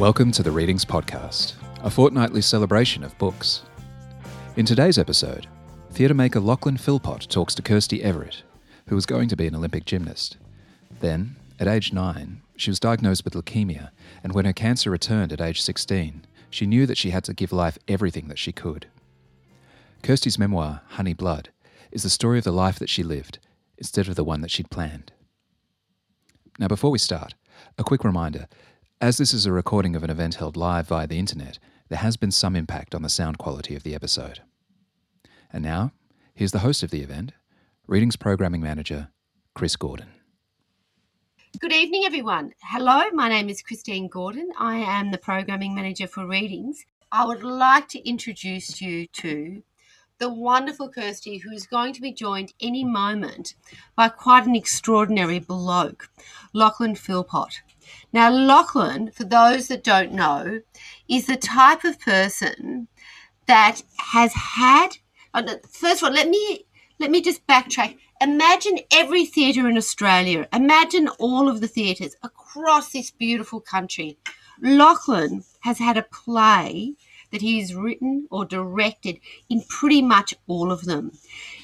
Welcome to the Readings Podcast, a fortnightly celebration of books. In today's episode, theatre maker Lachlan Philpott talks to Kirsty Everett, who was going to be an Olympic gymnast. Then, at age nine, she was diagnosed with leukemia, and when her cancer returned at age 16, she knew that she had to give life everything that she could. Kirsty's memoir, Honey Blood, is the story of the life that she lived instead of the one that she'd planned. Now, before we start, a quick reminder as this is a recording of an event held live via the internet, there has been some impact on the sound quality of the episode. And now, here's the host of the event, Readings Programming Manager, Chris Gordon. Good evening, everyone. Hello, my name is Christine Gordon. I am the Programming Manager for Readings. I would like to introduce you to the wonderful Kirsty, who is going to be joined any moment by quite an extraordinary bloke, Lachlan Philpott. Now, Lachlan, for those that don't know, is the type of person that has had. Uh, first of all, let me let me just backtrack. Imagine every theatre in Australia. Imagine all of the theatres across this beautiful country. Lachlan has had a play that he has written or directed in pretty much all of them.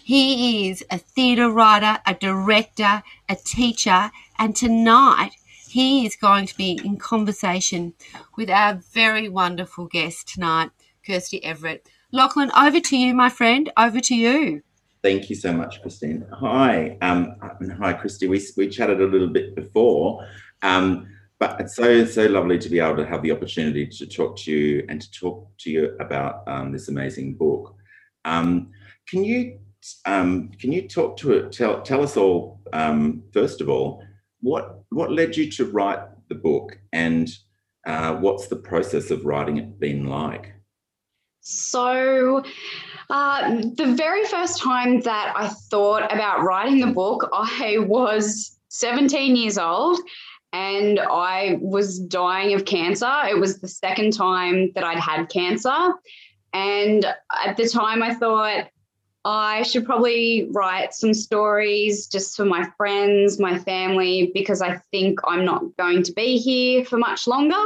He is a theatre writer, a director, a teacher, and tonight he is going to be in conversation with our very wonderful guest tonight, Kirsty Everett. Lachlan, over to you, my friend. Over to you. Thank you so much, Christine. Hi, um, hi, Kirsty. We, we chatted a little bit before, um, but it's so so lovely to be able to have the opportunity to talk to you and to talk to you about um, this amazing book. Um, can you um, can you talk to it? Tell tell us all um, first of all what what led you to write the book, and uh, what's the process of writing it been like? So, uh, the very first time that I thought about writing the book, I was 17 years old and I was dying of cancer. It was the second time that I'd had cancer. And at the time, I thought, I should probably write some stories just for my friends, my family, because I think I'm not going to be here for much longer.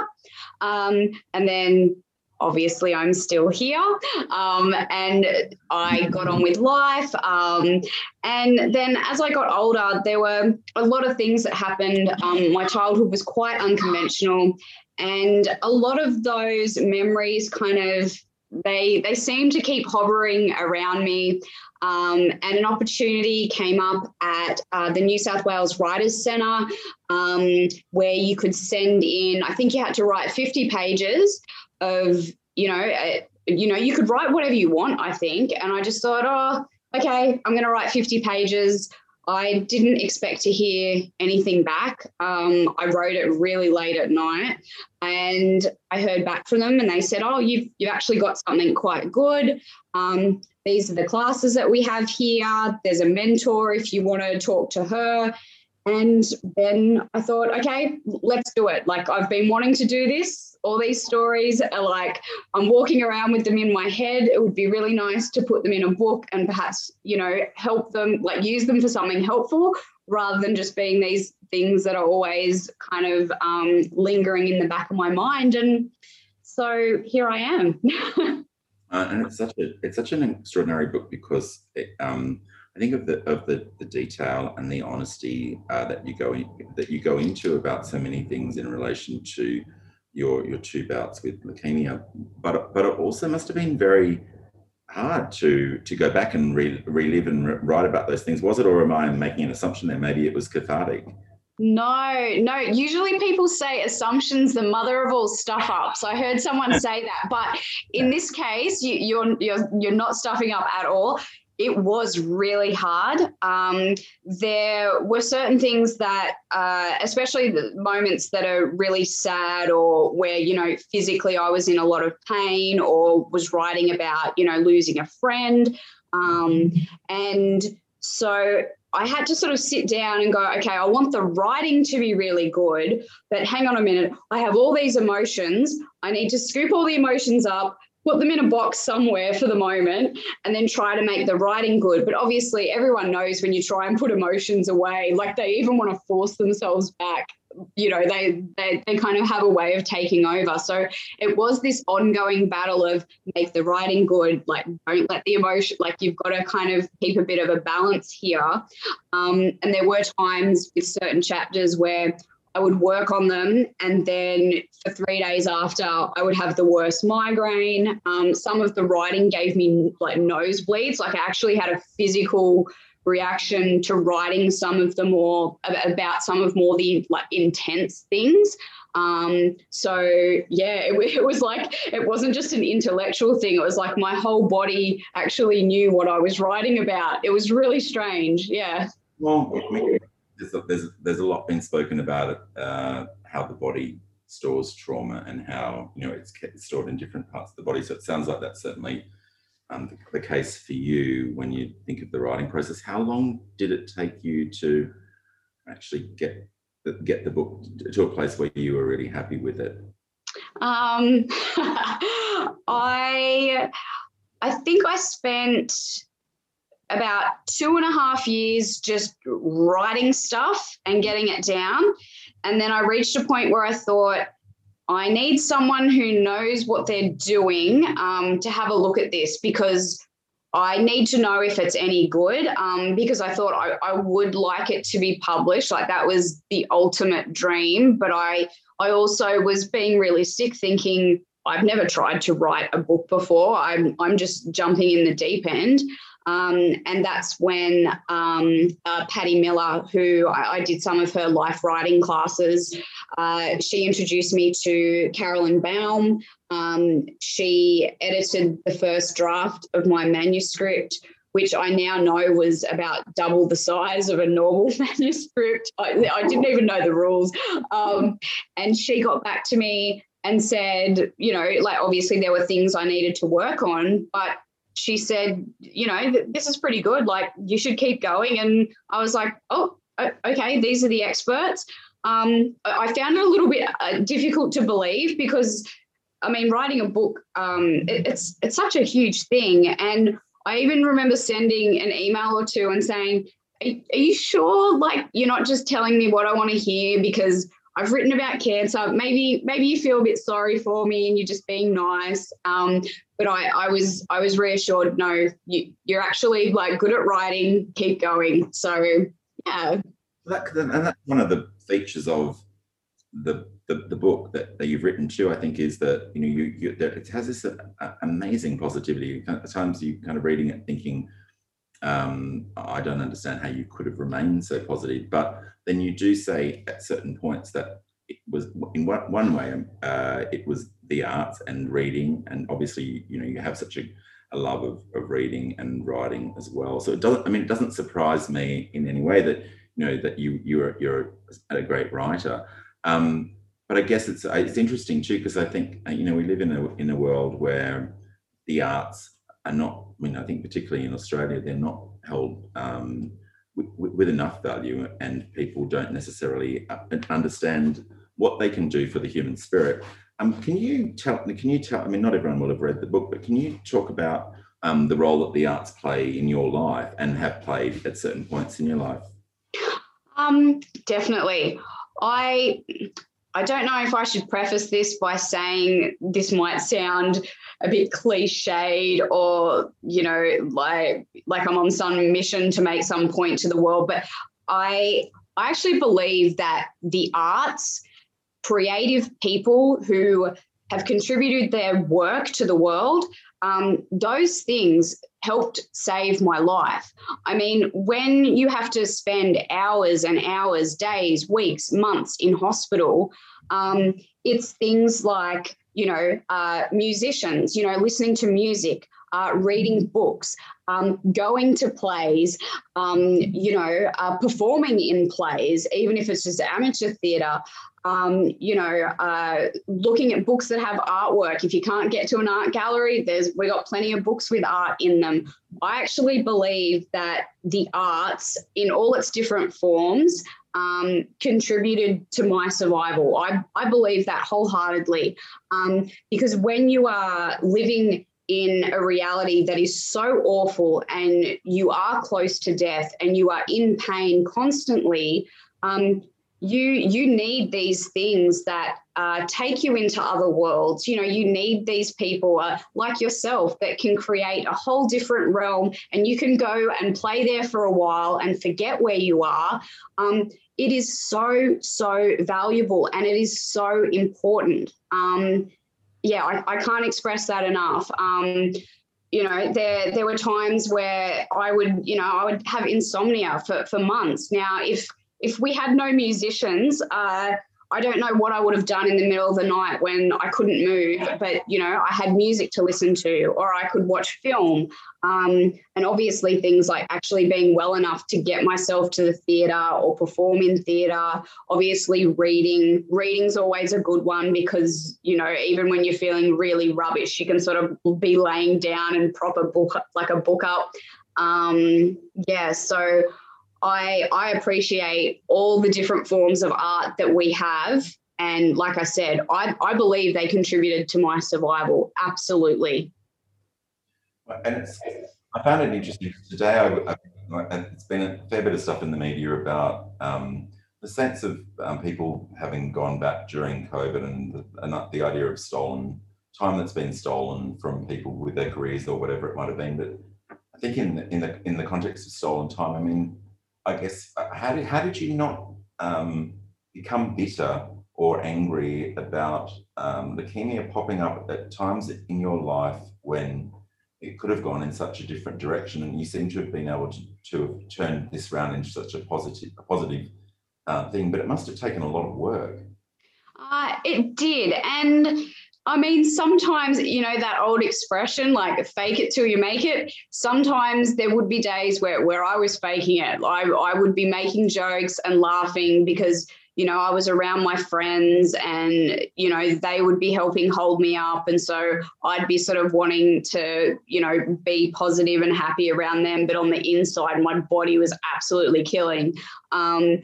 Um, and then obviously I'm still here. Um, and I got on with life. Um, and then as I got older, there were a lot of things that happened. Um, my childhood was quite unconventional. And a lot of those memories kind of they they seem to keep hovering around me. Um, and an opportunity came up at uh, the New South Wales Writers Centre um, where you could send in, I think you had to write 50 pages of, you know, uh, you know, you could write whatever you want, I think. And I just thought, oh, okay, I'm going to write 50 pages. I didn't expect to hear anything back. Um, I wrote it really late at night, and I heard back from them, and they said, "Oh, you've you've actually got something quite good. Um, these are the classes that we have here. There's a mentor if you want to talk to her." And then I thought, okay, let's do it. Like I've been wanting to do this all these stories are like I'm walking around with them in my head. It would be really nice to put them in a book and perhaps, you know, help them, like use them for something helpful rather than just being these things that are always kind of um, lingering in the back of my mind. And so here I am. uh, and it's such a it's such an extraordinary book because it, um, I think of the of the, the detail and the honesty uh, that you go in, that you go into about so many things in relation to your your two bouts with leukemia, but but it also must have been very hard to to go back and re, relive and re, write about those things. Was it, or am I making an assumption there? Maybe it was cathartic. No, no. Usually people say assumptions the mother of all stuff ups. I heard someone say that, but in this case, you, you're you're you're not stuffing up at all it was really hard. Um, there were certain things that, uh, especially the moments that are really sad or where, you know, physically I was in a lot of pain or was writing about, you know, losing a friend. Um, and so I had to sort of sit down and go, okay, I want the writing to be really good, but hang on a minute. I have all these emotions. I need to scoop all the emotions up, put them in a box somewhere for the moment and then try to make the writing good. But obviously, everyone knows when you try and put emotions away, like they even want to force themselves back. You know they, they they kind of have a way of taking over. So it was this ongoing battle of make the writing good like don't let the emotion like you've got to kind of keep a bit of a balance here. Um, and there were times with certain chapters where I would work on them, and then for three days after, I would have the worst migraine. Um, some of the writing gave me like nosebleeds. Like I actually had a physical reaction to writing some of the more about some of more the like intense things um so yeah it, it, was like it wasn't just an intellectual thing it was like my whole body actually knew what i was writing about it was really strange yeah well there's a, there's, there's a lot been spoken about it uh, how the body stores trauma and how you know it's stored in different parts of the body so it sounds like that's certainly um, the, the, case for you when you think of the writing process. How long did it take you to actually get get the book to a place where you were really happy with it? Um, I I think I spent about two and a half years just writing stuff and getting it down. And then I reached a point where I thought, I need someone who knows what they're doing um, to have a look at this because I need to know if it's any good um, because I thought I, I would like it to be published. Like that was the ultimate dream. But I, I also was being realistic, thinking I've never tried to write a book before. I'm, I'm just jumping in the deep end. Um, and that's when um, uh, Patti Miller, who I, I, did some of her life writing classes, uh, she introduced me to Caroline Baum. Um, she edited the first draft of my manuscript, which I now know was about double the size of a normal manuscript. I, I didn't even know the rules. Um, and she got back to me and said, you know, like obviously there were things I needed to work on, but she said, you know, this is pretty good. Like you should keep going. And I was like, oh, okay, these are the experts. Um, I found it a little bit uh, difficult to believe because, I mean, writing a book, um, it, it's it's such a huge thing. And I even remember sending an email or two and saying, are you sure? Like you're not just telling me what I want to hear because I've written about cancer. Maybe maybe you feel a bit sorry for me and you're just being nice. Um, but I, I was I was reassured. No, you you're actually like good at writing. Keep going. So yeah. That, and that's one of the features of the the, the book that, that you've written too. I think is that you know you, you it has this uh, amazing positivity. At times you kind of reading it thinking um, I don't understand how you could have remained so positive. But then you do say at certain points that it was in one, one way, uh, it was the arts and reading, and obviously, you know, you have such a, a love of, of reading and writing as well. So it doesn't. I mean, it doesn't surprise me in any way that you know that you you're you're a great writer. Um, but I guess it's it's interesting too because I think you know we live in a in a world where the arts are not, I mean, I think particularly in Australia, they're not held um, with, enough value, and people don't necessarily uh, understand what they can do for the human spirit. Um, can you tell? Can you tell? I mean, not everyone will have read the book, but can you talk about um, the role that the arts play in your life and have played at certain points in your life? Um, definitely. I I don't know if I should preface this by saying this might sound a bit cliched or you know like like I'm on some mission to make some point to the world but I I actually believe that the arts creative people who have contributed their work to the world um, those things helped save my life. I mean, when you have to spend hours and hours, days, weeks, months in hospital, um, it's things like, you know, uh, musicians, you know, listening to music, uh, reading books, um, going to plays, um, you know, uh, performing in plays, even if it's just amateur theatre, um, you know, uh, looking at books that have artwork. If you can't get to an art gallery, there's we got plenty of books with art in them. I actually believe that the arts, in all its different forms, um, contributed to my survival. I, I believe that wholeheartedly um, because when you are living in a reality that is so awful and you are close to death and you are in pain constantly, um, you you need these things that uh, take you into other worlds. You know you need these people uh, like yourself that can create a whole different realm and you can go and play there for a while and forget where you are. Um, it is so so valuable and it is so important. Um, yeah I, I can't express that enough. Um, you know there there were times where i would you know i would have insomnia for for months. Now if if we had no musicians, uh, I don't know what I would have done in the middle of the night when I couldn't move, but you know, I had music to listen to, or I could watch film. Um, and obviously, things like actually being well enough to get myself to the theatre or perform in theatre. Obviously, reading. Reading's always a good one because, you know, even when you're feeling really rubbish, you can sort of be laying down and proper book, like a book up. Um, yeah, so I, I appreciate all the different forms of art that we have. And like I said, I, I believe they contributed to my survival. Absolutely. And I found it interesting today. I, I, it's been a fair bit of stuff in the media about um, the sense of um, people having gone back during COVID and the, and the idea of stolen time that's been stolen from people with their careers or whatever it might have been. But I think in the, in the in the context of stolen time, I mean, I guess, how did, how did you not um, become bitter or angry about um, leukemia popping up at times in your life when it could have gone in such a different direction and you seem to have been able to, to turned this round into such a positive, a positive uh, thing, but it must have taken a lot of work. Uh, it did. And I mean, sometimes, you know, that old expression, like fake it till you make it. Sometimes there would be days where, where I was faking it. I, I would be making jokes and laughing because, you know, I was around my friends and, you know, they would be helping hold me up. And so I'd be sort of wanting to, you know, be positive and happy around them. But on the inside, my body was absolutely killing. Um,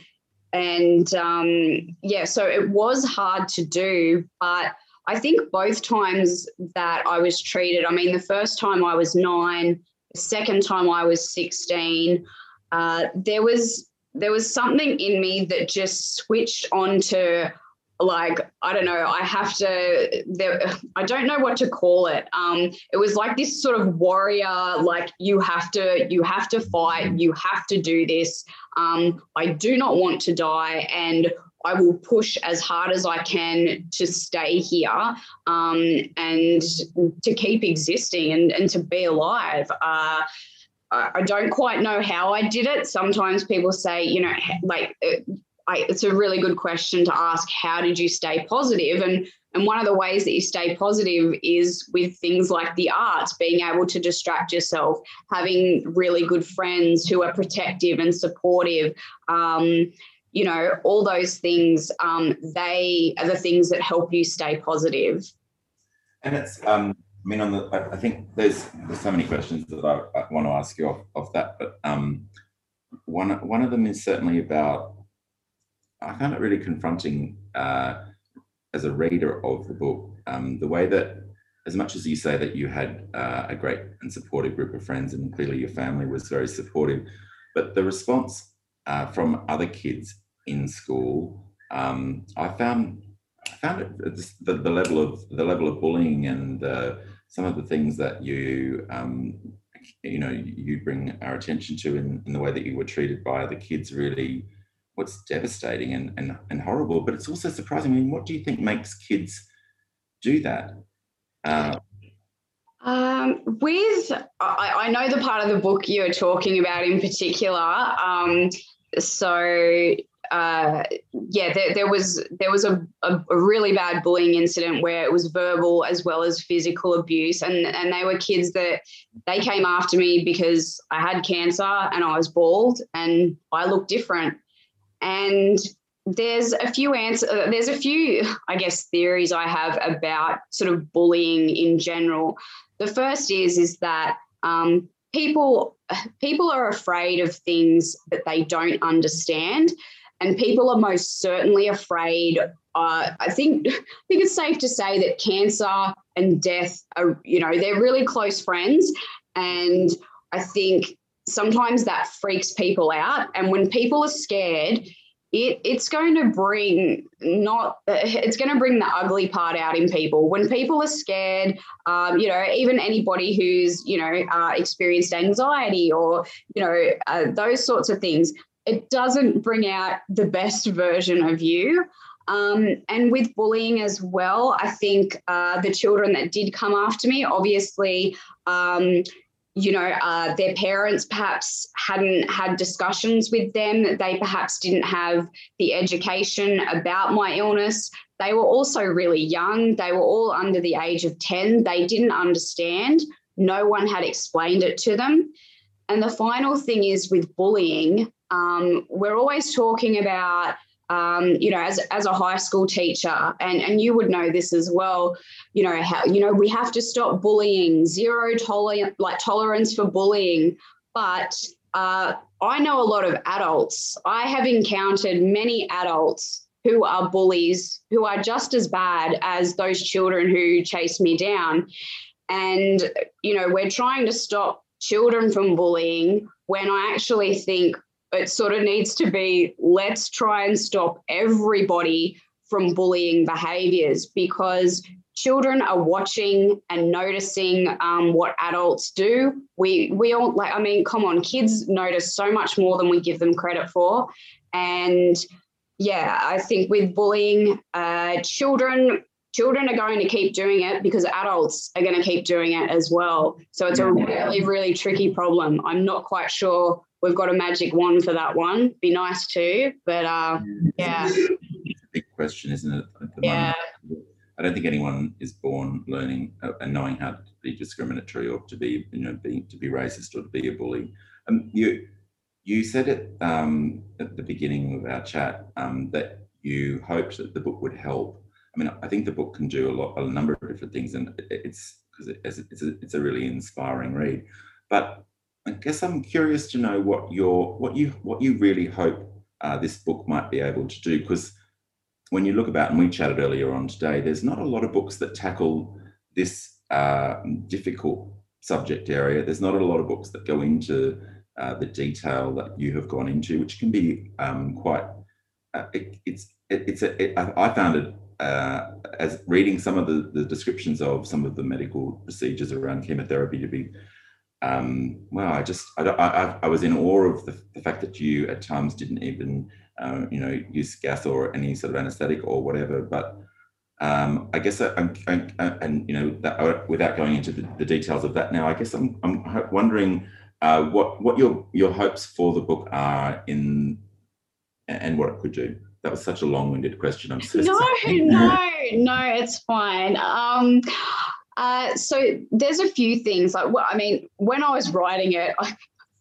and um, yeah, so it was hard to do, but I think both times that I was treated, I mean, the first time I was nine, the second time I was 16, uh, there was there was something in me that just switched on to like I don't know. I have to. There, I don't know what to call it. Um, it was like this sort of warrior. Like you have to, you have to fight. You have to do this. Um, I do not want to die, and I will push as hard as I can to stay here um, and to keep existing and, and to be alive. Uh, I don't quite know how I did it. Sometimes people say, you know, like it, I, it's a really good question to ask. How did you stay positive? And and one of the ways that you stay positive is with things like the arts, being able to distract yourself, having really good friends who are protective and supportive. Um, you know, all those things, um, they are the things that help you stay positive. And it's, um, I mean, on the, I think there's there's so many questions that I, I want to ask you off, off that, but um, one one of them is certainly about. I found it really confronting uh, as a reader of the book, um, the way that, as much as you say that you had uh, a great and supportive group of friends, and clearly your family was very supportive, but the response uh, from other kids in school, um, I found I found it the, the level of the level of bullying and uh, some of the things that you um, you know you bring our attention to in, in the way that you were treated by the kids really what's devastating and, and, and horrible. But it's also surprising I mean what do you think makes kids do that? Uh, um, with I, I, know the part of the book you're talking about in particular um, so uh, yeah, there, there, was there was a, a, really bad bullying incident where it was verbal as well as physical abuse, and and they were kids that they came after me because I had cancer and I was bald and I looked different, and there's a few answers. Uh, there's a few, I guess, theories I have about sort of bullying in general. The first is is that um, people people are afraid of things that they don't understand and people are most certainly afraid. Uh, I think I think it's safe to say that cancer and death are, you know, they're really close friends, and I think sometimes that freaks people out. And when people are scared, it, it's going to bring not it's going to bring the ugly part out in people when people are scared um, you know even anybody who's you know uh, experienced anxiety or you know uh, those sorts of things it doesn't bring out the best version of you um, and with bullying as well, I think uh, the children that did come after me, obviously, um, you know, uh, their parents perhaps hadn't had discussions with them. They perhaps didn't have the education about my illness. They were also really young. They were all under the age of 10. They didn't understand. No one had explained it to them. And the final thing is with bullying, um, we're always talking about um, you know, as, as a high school teacher, and, and you would know this as well, you know, how, you know, we have to stop bullying, zero tolerance, like tolerance for bullying. But uh, I know a lot of adults. I have encountered many adults who are bullies who are just as bad as those children who chase me down. And, you know, we're trying to stop children from bullying when I actually think it sort of needs to be let's try and stop everybody from bullying behaviors because children are watching and noticing um, what adults do. We we all like I mean, come on, kids notice so much more than we give them credit for, and yeah, I think with bullying, uh, children children are going to keep doing it because adults are going to keep doing it as well. So it's a really really tricky problem. I'm not quite sure we've got a magic wand for that one. Be nice too, but uh, yeah. It's a big question, isn't it? yeah. Moment? I don't think anyone is born learning uh, and knowing how to be discriminatory or to be, you know, being to be racist or to be a bully. Um, you you said it um, at the beginning of our chat um, that you hoped that the book would help. I mean, I think the book can do a lot, a number of different things, and it's because it's, a, it's a really inspiring read. But I guess I'm curious to know what your what you what you really hope uh, this book might be able to do because when you look about and we chatted earlier on today, there's not a lot of books that tackle this uh, difficult subject area. There's not a lot of books that go into uh, the detail that you have gone into, which can be um, quite. Uh, it, it's it, it's a, it, I found it uh, as reading some of the, the descriptions of some of the medical procedures around chemotherapy to be um, well, I just I, I, I, was in awe of the, the, fact that you at times didn't even uh, you know use gas or any sort of anesthetic or whatever. But um, I guess I, I, and you know that, uh, without going into the, the, details of that now, I guess I'm I'm wondering uh, what what your your hopes for the book are in and what it could do. That was such a long-winded question. I'm so no, no, no, it's fine. Um, uh, so there's a few things like well, I mean, when I was writing it, I,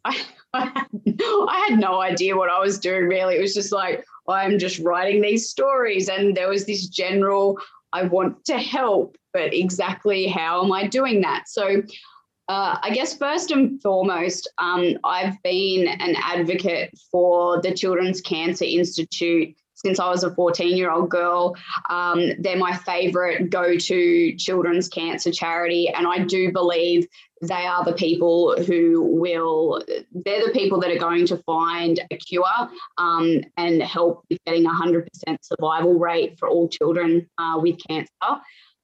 I, I, had, I had no idea what I was doing really. It was just like I'm just writing these stories, and there was this general I want to help, but exactly how am I doing that? So uh, I guess first and foremost, um, I've been an advocate for the Children's Cancer Institute since I was a 14 year old girl. Um, they're my favorite go to children's cancer charity. And I do believe they are the people who will, they're the people that are going to find a cure um, and help with getting a 100% survival rate for all children uh, with cancer.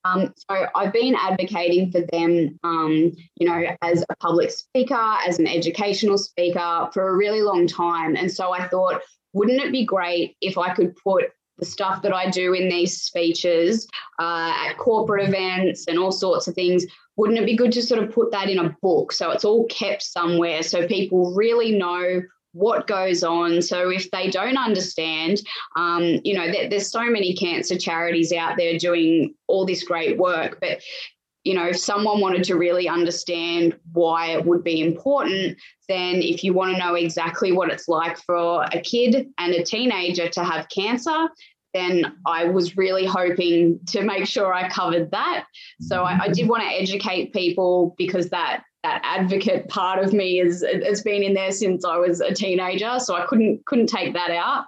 Um, so I've been advocating for them, um, you know, as a public speaker, as an educational speaker for a really long time. And so I thought, wouldn't it be great if I could put the stuff that I do in these speeches uh, at corporate events and all sorts of things? Wouldn't it be good to sort of put that in a book so it's all kept somewhere so people really know what goes on. So if they don't understand, um, you know, there, there's so many cancer charities out there doing all this great work, but you know, if someone wanted to really understand why it would be important, then if you want to know exactly what it's like for a kid and a teenager to have cancer, then I was really hoping to make sure I covered that. So I, I did want to educate people because that that advocate part of me is it's been in there since I was a teenager. So I couldn't couldn't take that out.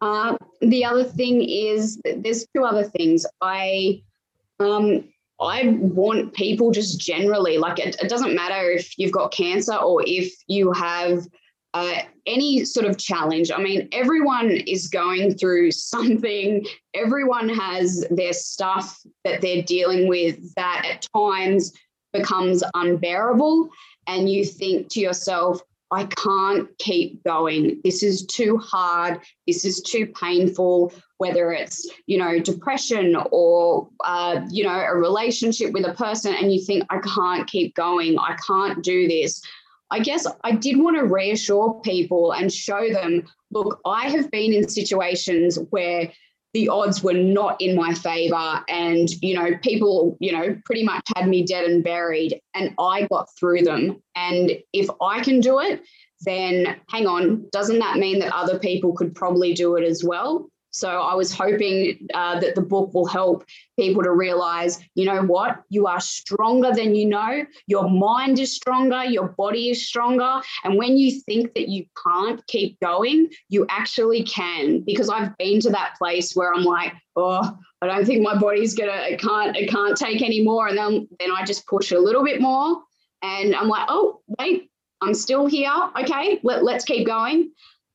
Uh, the other thing is there's two other things. I um, I want people just generally, like it, it doesn't matter if you've got cancer or if you have uh, any sort of challenge. I mean, everyone is going through something, everyone has their stuff that they're dealing with that at times becomes unbearable. And you think to yourself, I can't keep going. This is too hard. This is too painful. Whether it's, you know, depression or, uh, you know, a relationship with a person, and you think, I can't keep going. I can't do this. I guess I did want to reassure people and show them look, I have been in situations where the odds were not in my favor and you know people you know pretty much had me dead and buried and i got through them and if i can do it then hang on doesn't that mean that other people could probably do it as well so I was hoping uh, that the book will help people to realize, you know what, you are stronger than you know. Your mind is stronger, your body is stronger. And when you think that you can't keep going, you actually can. Because I've been to that place where I'm like, oh, I don't think my body's gonna, it can't, it can't take anymore. And then, then I just push a little bit more. And I'm like, oh, wait, I'm still here. Okay, let, let's keep going.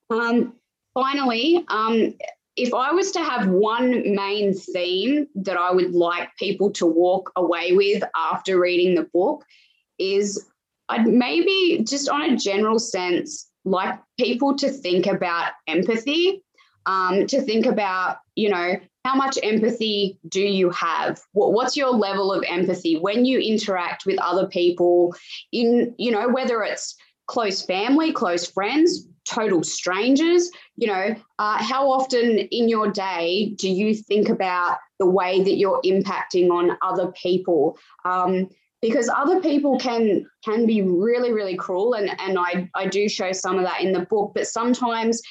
Um, finally, um, if I was to have one main theme that I would like people to walk away with after reading the book, is I'd maybe just on a general sense, like people to think about empathy, um, to think about, you know, how much empathy do you have? What's your level of empathy when you interact with other people in, you know, whether it's close family, close friends, total strangers you know uh, how often in your day do you think about the way that you're impacting on other people? Um, because other people can can be really really cruel and and I, I do show some of that in the book but sometimes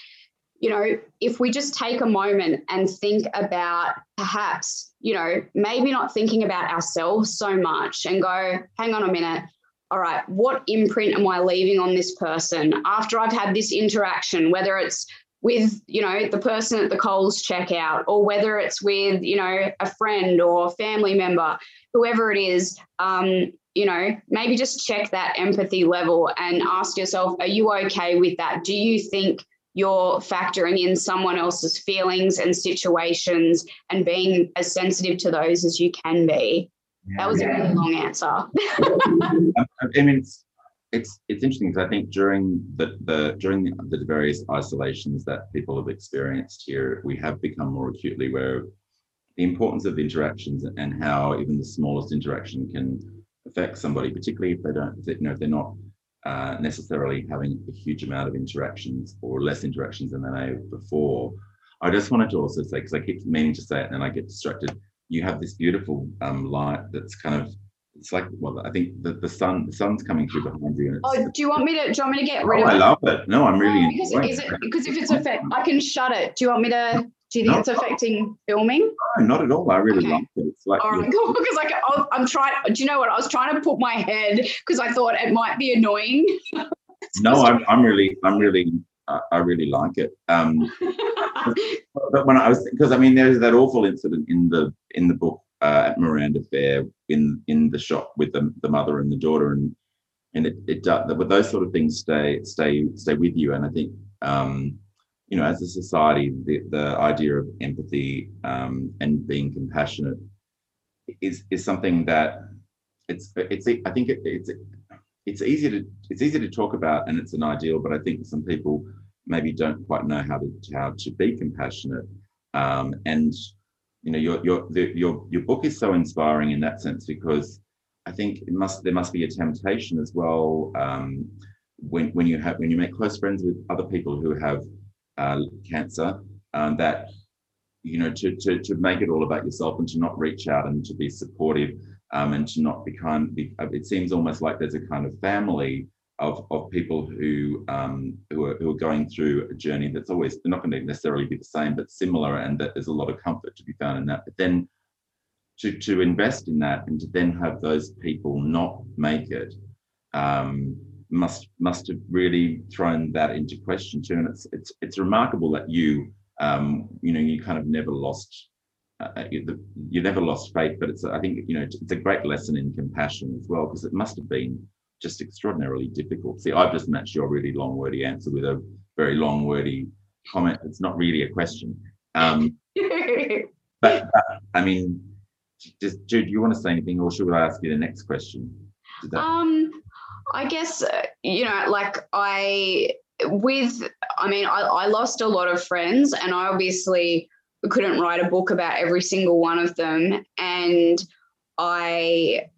you know if we just take a moment and think about perhaps you know maybe not thinking about ourselves so much and go hang on a minute all right, what imprint am I leaving on this person after I've had this interaction, whether it's with, you know, the person at the Coles checkout or whether it's with, you know, a friend or family member, whoever it is, um, you know, maybe just check that empathy level and ask yourself, are you okay with that? Do you think you're factoring in someone else's feelings and situations and being as sensitive to those as you can be? That was a really long answer. I mean, it's it's it's interesting because I think during the the during the, the, various isolations that people have experienced here, we have become more acutely aware of the importance of interactions and how even the smallest interaction can affect somebody, particularly if they don't, you know, if they're not uh, necessarily having a huge amount of interactions or less interactions than they may have before. I just wanted to also say, because I keep meaning to say it and then I get distracted you have this beautiful um, light that's kind of it's like well i think the, the sun the sun's coming through behind you oh do you want me to do you want me to get rid oh, of it i love it no i'm really oh, because, is it, because if it's affect i can shut it do you want me to do you think no, it's affecting filming? No, not at all. I really okay. like it. It's like all right, cool. Because like I'm trying. Do you know what? I was trying to put my head because I thought it might be annoying. no, I'm, I'm really, I'm really, uh, I really like it. Um, but when I was, because I mean, there's that awful incident in the in the book uh, at Miranda Fair in in the shop with the, the mother and the daughter, and and it it does. But those sort of things stay stay stay with you, and I think um, you know, as a society, the the idea of empathy um, and being compassionate is is something that it's it's I think it, it's it's easy to it's easy to talk about and it's an ideal, but I think some people maybe don't quite know how to how to be compassionate. Um, and you know, your your the, your your book is so inspiring in that sense because I think it must there must be a temptation as well um, when when you have when you make close friends with other people who have uh, cancer um, that you know to, to to make it all about yourself and to not reach out and to be supportive um, and to not be kind. It seems almost like there's a kind of family of, of people who um, who, are, who are going through a journey that's always not going to necessarily be the same but similar and that there's a lot of comfort to be found in that. But then to to invest in that and to then have those people not make it um, must must have really thrown that into question too. And it's it's it's remarkable that you um, you know you kind of never lost uh, you, you never lost faith but it's I think you know it's a great lesson in compassion as well because it must have been just extraordinarily difficult. See, I've just matched your really long, wordy answer with a very long, wordy comment. It's not really a question. Um, but, but, I mean, just Jude, do you want to say anything, or should I ask you the next question? That- um, I guess uh, you know, like I with, I mean, I, I lost a lot of friends, and I obviously couldn't write a book about every single one of them, and I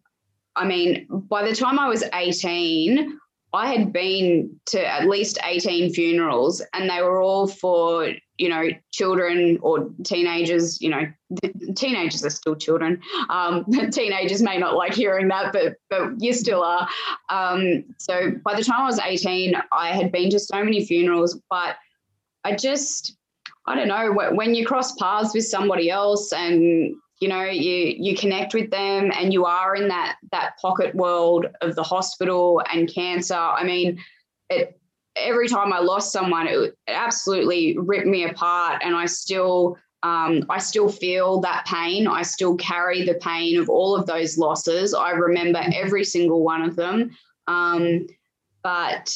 I mean, by the time I was 18, I had been to at least 18 funerals, and they were all for, you know, children or teenagers. You know, teenagers are still children. Um, teenagers may not like hearing that, but but you still are. Um, so by the time I was 18, I had been to so many funerals, but I just, I don't know, when you cross paths with somebody else and you know you you connect with them and you are in that that pocket world of the hospital and cancer i mean it every time i lost someone it, it absolutely ripped me apart and i still um, I still feel that pain. I still carry the pain of all of those losses. I remember every single one of them. Um, but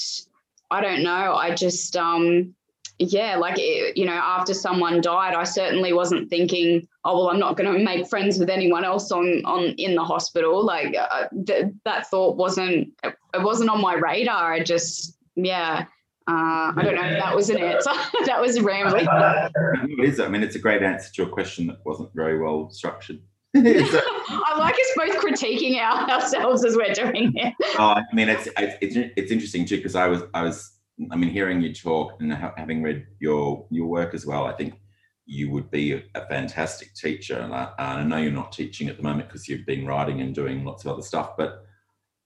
I don't know. I just, um, yeah, like, it, you know, after someone died, I certainly wasn't thinking, oh, well, I'm not going to make friends with anyone else on, on in the hospital. Like uh, th- that thought wasn't, it wasn't on my radar. I just, yeah. Uh, I don't know if that was an answer. that was rambling. it is. I mean, it's a great answer to a question that wasn't very well structured. I like us both critiquing our, ourselves as we're doing it. Oh, I mean, it's it's it's interesting too because I was I was I mean, hearing you talk and ha- having read your your work as well, I think you would be a, fantastic teacher. And I, and I, know you're not teaching at the moment because you've been writing and doing lots of other stuff. But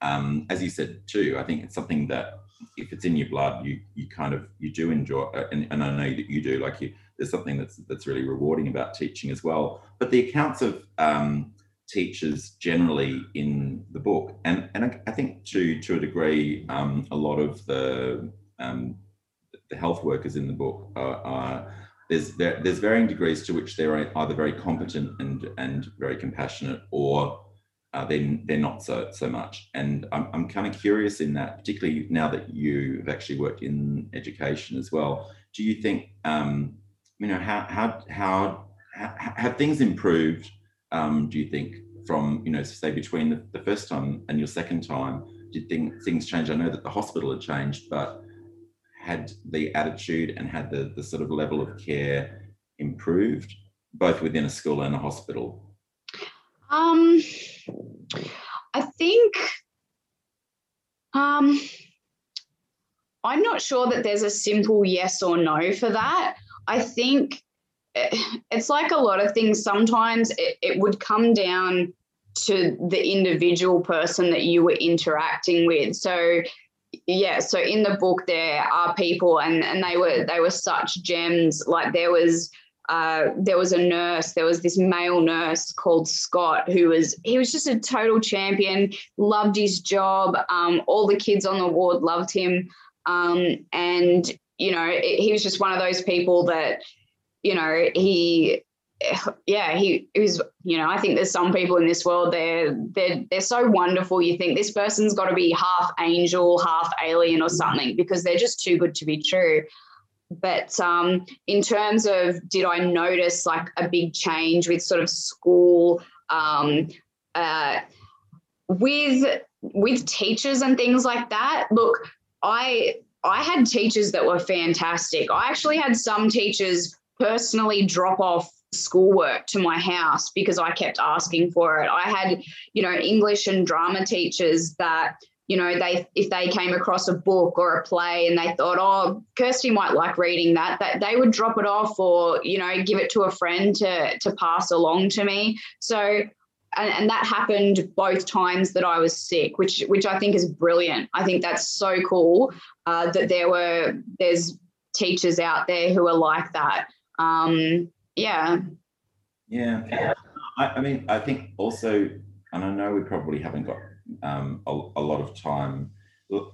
um, as you said too, I think it's something that if it's in your blood, you you kind of you do enjoy, uh, and, and I know that you do. Like you, there's something that's that's really rewarding about teaching as well. But the accounts of um, teachers generally in the book, and and I, I think to to a degree, um, a lot of the um, the health workers in the book are, are there's there, there's varying degrees to which they're either very competent and and very compassionate or uh, they're, they're not so so much. And I'm, I'm kind of curious in that particularly now that you've actually worked in education as well do you think um, you know how how how, how have things improved um, do you think from you know say between the, the first time and your second time? Did things things change i know that the hospital had changed but had the attitude and had the, the sort of level of care improved, both within a school and a hospital? Um, I think um, I'm not sure that there's a simple yes or no for that. I think eh, it's like a lot of things. Sometimes it, it would come down to the individual person that you were interacting with. So yeah so in the book there are people and and they were they were such gems. Like there was uh, there was a nurse there was this male nurse called scott who was he was just a total champion loved his job um, all the kids on the ward loved him um, and you know it, he was just one of those people that you know he yeah, he, he was, you know, I think there's some people in this world, they're, they're, they're so wonderful. You think this person's got to be half angel, half alien or something because they're just too good to be true. But um, in terms of, did I notice like a big change with sort of school, um, uh, with with teachers and things like that? Look, I I had teachers that were fantastic. I actually had some teachers personally drop off schoolwork to my house because I kept asking for it. I had, you know, English and drama teachers that, you know, they if they came across a book or a play and they thought, oh, Kirsty might like reading that, that they would drop it off or, you know, give it to a friend to to pass along to me. So and, and that happened both times that I was sick, which which I think is brilliant. I think that's so cool uh, that there were there's teachers out there who are like that. Um, yeah. Yeah. I, I, mean, I think also, and I know we probably haven't got um, a, a, lot of time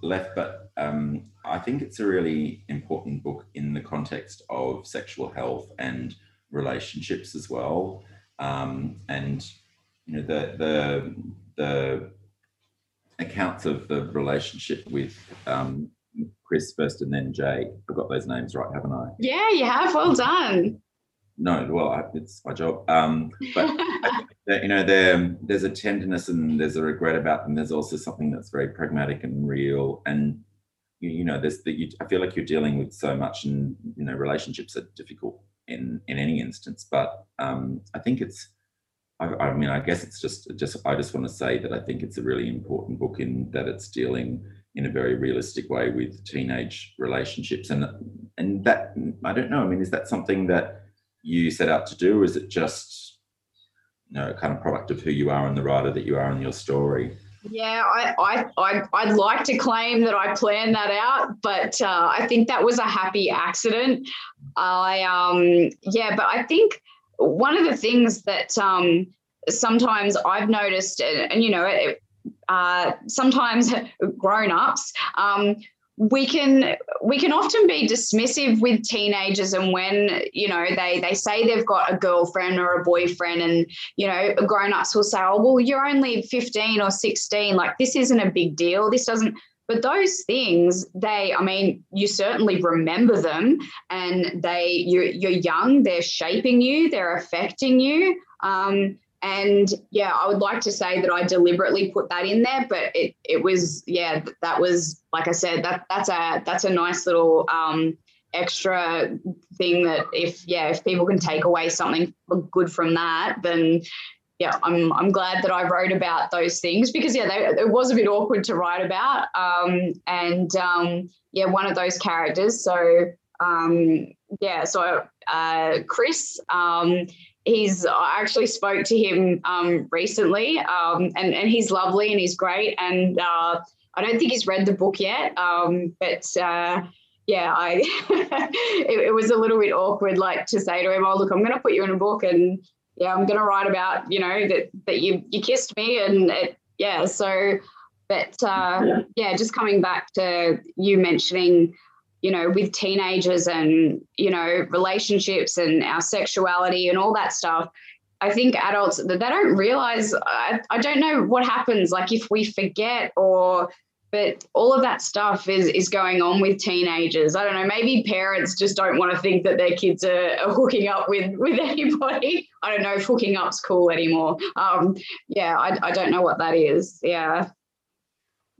left, but um, I think it's a really important book in the context of sexual health and relationships as well. Um, and you know, the the the accounts of the relationship with um, Chris first and then Jake. I've got those names right, haven't I? Yeah, you have. Well done. No, well, I, it's my job. Um, but you know, there there's a tenderness and there's a regret about them. There's also something that's very pragmatic and real. And you, you know, there's that. I feel like you're dealing with so much, and you know, relationships are difficult in in any instance. But um, I think it's. I, I mean, I guess it's just just. I just want to say that I think it's a really important book in that it's dealing in a very realistic way with teenage relationships and and that I don't know. I mean, is that something that you set out to do, or is it just you know kind of product of who you are and the writer that you are in your story? Yeah, I, I, I, I'd like to claim that I planned that out, but uh, I think that was a happy accident. I, um, yeah, but I think one of the things that um, sometimes I've noticed, and, and you know, it, uh, sometimes grown ups, um, we can we can often be dismissive with teenagers and when you know they they say they've got a girlfriend or a boyfriend and you know grown-ups will say oh well you're only 15 or 16 like this isn't a big deal this doesn't but those things they i mean you certainly remember them and they you're, you're young they're shaping you they're affecting you um, and yeah i would like to say that i deliberately put that in there but it it was yeah that was like i said that that's a that's a nice little um, extra thing that if yeah if people can take away something good from that then yeah i'm i'm glad that i wrote about those things because yeah they, it was a bit awkward to write about um, and um, yeah one of those characters. So um, yeah so uh, chris um, he's I actually spoke to him um, recently, um, and and he's lovely and he's great. And uh, I don't think he's read the book yet, um, but uh, yeah, I it, it, was a little bit awkward, like to say to him, "Oh, look, I'm going to put you in a book, and yeah, I'm going to write about you know that that you you kissed me, and it, yeah, so." But uh, yeah. yeah, just coming back to you mentioning you know, with teenagers and, you know, relationships and our sexuality and all that stuff. I think adults they don't realize I, I don't know what happens like if we forget or but all of that stuff is is going on with teenagers. I don't know, maybe parents just don't want to think that their kids are, are hooking up with with anybody. I don't know if hooking up's cool anymore. Um, yeah, I, I don't know what that is. Yeah.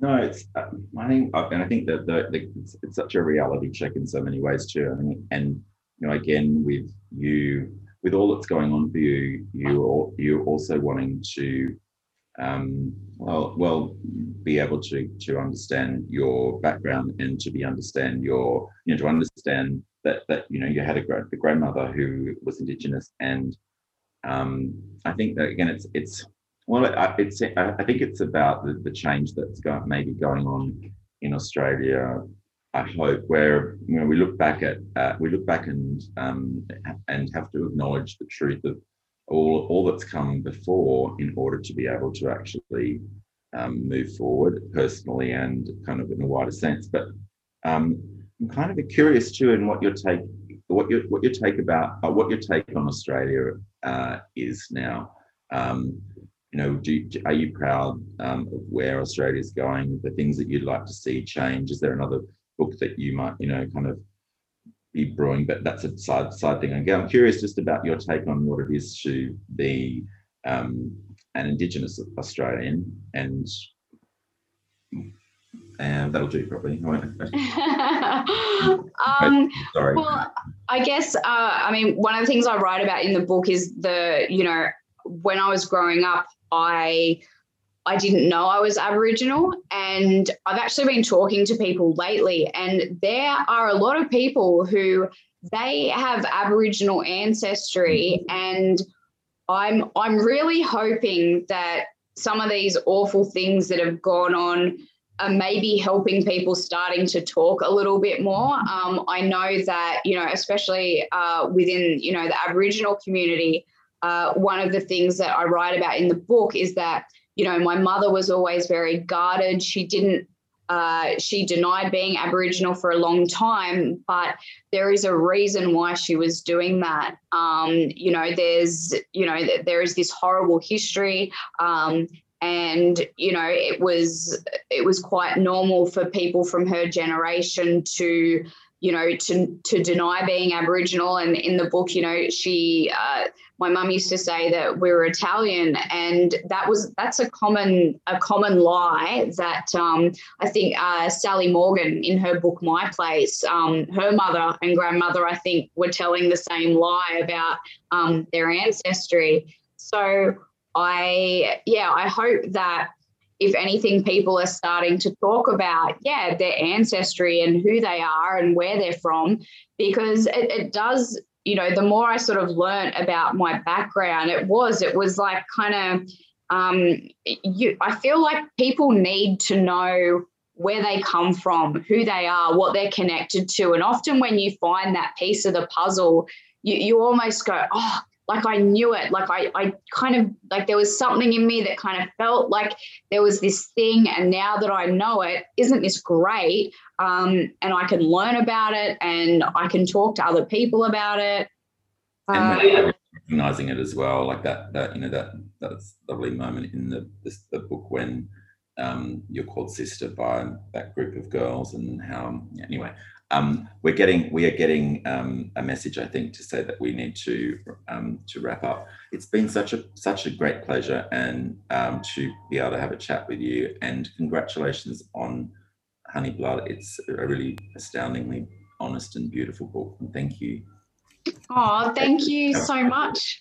No, it's. Uh, I think, and I think that the, the it's, it's, such a reality check in so many ways too. I mean, and you know, again, with you, with all that's going on for you, you you also wanting to, um, well, well, be able to to understand your background and to be understand your, you know, to understand that that you know you had a, a grandmother who was Indigenous, and um, I think that again, it's it's well, it's, I think it's about the, the change that's going, maybe going on in Australia. I hope where you know we look back at uh, we look back and um, and have to acknowledge the truth of all all that's come before in order to be able to actually um, move forward personally and kind of in a wider sense. But um, I'm kind of curious too in what your take what your what your take about uh, what your take on Australia uh, is now. Um, you know, do, are you proud um, of where Australia is going? The things that you'd like to see change? Is there another book that you might, you know, kind of be brewing? But that's a side side thing. Again, I'm curious just about your take on what it is to be um, an Indigenous Australian, and and that'll do probably. um, Sorry. Well, I guess uh, I mean one of the things I write about in the book is the you know when I was growing up, I I didn't know I was Aboriginal. And I've actually been talking to people lately, and there are a lot of people who they have Aboriginal ancestry. And I'm I'm really hoping that some of these awful things that have gone on are maybe helping people starting to talk a little bit more. Um, I know that, you know, especially uh, within, you know, the Aboriginal community, uh, one of the things that I write about in the book is that, you know, my mother was always very guarded. She didn't, uh, she denied being Aboriginal for a long time, but there is a reason why she was doing that. Um, you know, there's, you know, there is this horrible history. Um, and you know it was it was quite normal for people from her generation to you know to to deny being aboriginal. And in the book you know she uh, my mum used to say that we were italian and that was that's a common a common lie that um, i think uh, sally morgan in her book my place um, her mother and grandmother i think were telling the same lie about um, their ancestry. So I, yeah, I hope that if anything, people are starting to talk about, yeah, their ancestry and who they are and where they're from, because it, it does, you know, the more I sort of learned about my background, it was, it was like kind of, um, you, I feel like people need to know where they come from, who they are, what they're connected to. And often when you find that piece of the puzzle, you, you almost go, oh, like I knew it. Like I, I kind of like there was something in me that kind of felt like there was this thing. And now that I know it, isn't this great? Um, and I can learn about it and I can talk to other people about it. And uh, recognizing it as well, like that, that, you know, that, that's lovely moment in the, this, the book when um, you're called sister by that group of girls and how, anyway, um, we're getting we are getting um, a message, I think, to say that we need to um, to wrap up. It's been such a such a great pleasure and um, to be able to have a chat with you. And congratulations on Honey Blood. It's a really astoundingly honest and beautiful book. And thank you. Oh, thank you so much.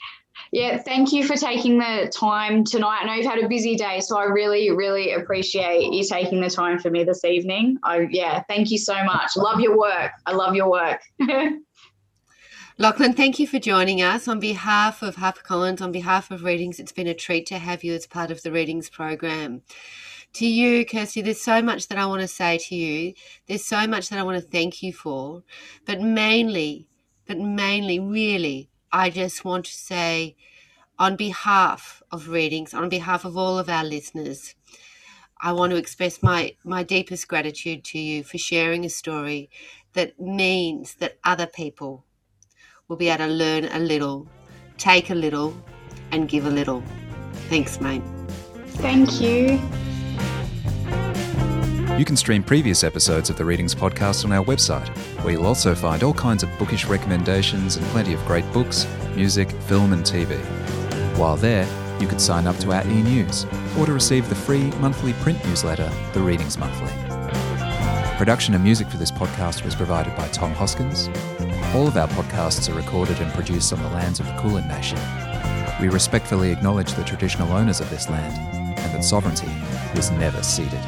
Yeah, thank you for taking the time tonight. I know you've had a busy day, so I really, really appreciate you taking the time for me this evening. I yeah, thank you so much. Love your work. I love your work. Lachlan, thank you for joining us. On behalf of HarperCollins, on behalf of Readings, it's been a treat to have you as part of the Readings program. To you, Kirsty, there's so much that I want to say to you. There's so much that I want to thank you for. But mainly, but mainly, really, I just want to say, on behalf of Readings, on behalf of all of our listeners, I want to express my, my deepest gratitude to you for sharing a story that means that other people will be able to learn a little, take a little, and give a little. Thanks, mate. Thank you. You can stream previous episodes of the Readings podcast on our website, where you'll also find all kinds of bookish recommendations and plenty of great books, music, film, and TV. While there, you can sign up to our e news or to receive the free monthly print newsletter, The Readings Monthly. Production and music for this podcast was provided by Tom Hoskins. All of our podcasts are recorded and produced on the lands of the Kulin Nation. We respectfully acknowledge the traditional owners of this land and that sovereignty was never ceded.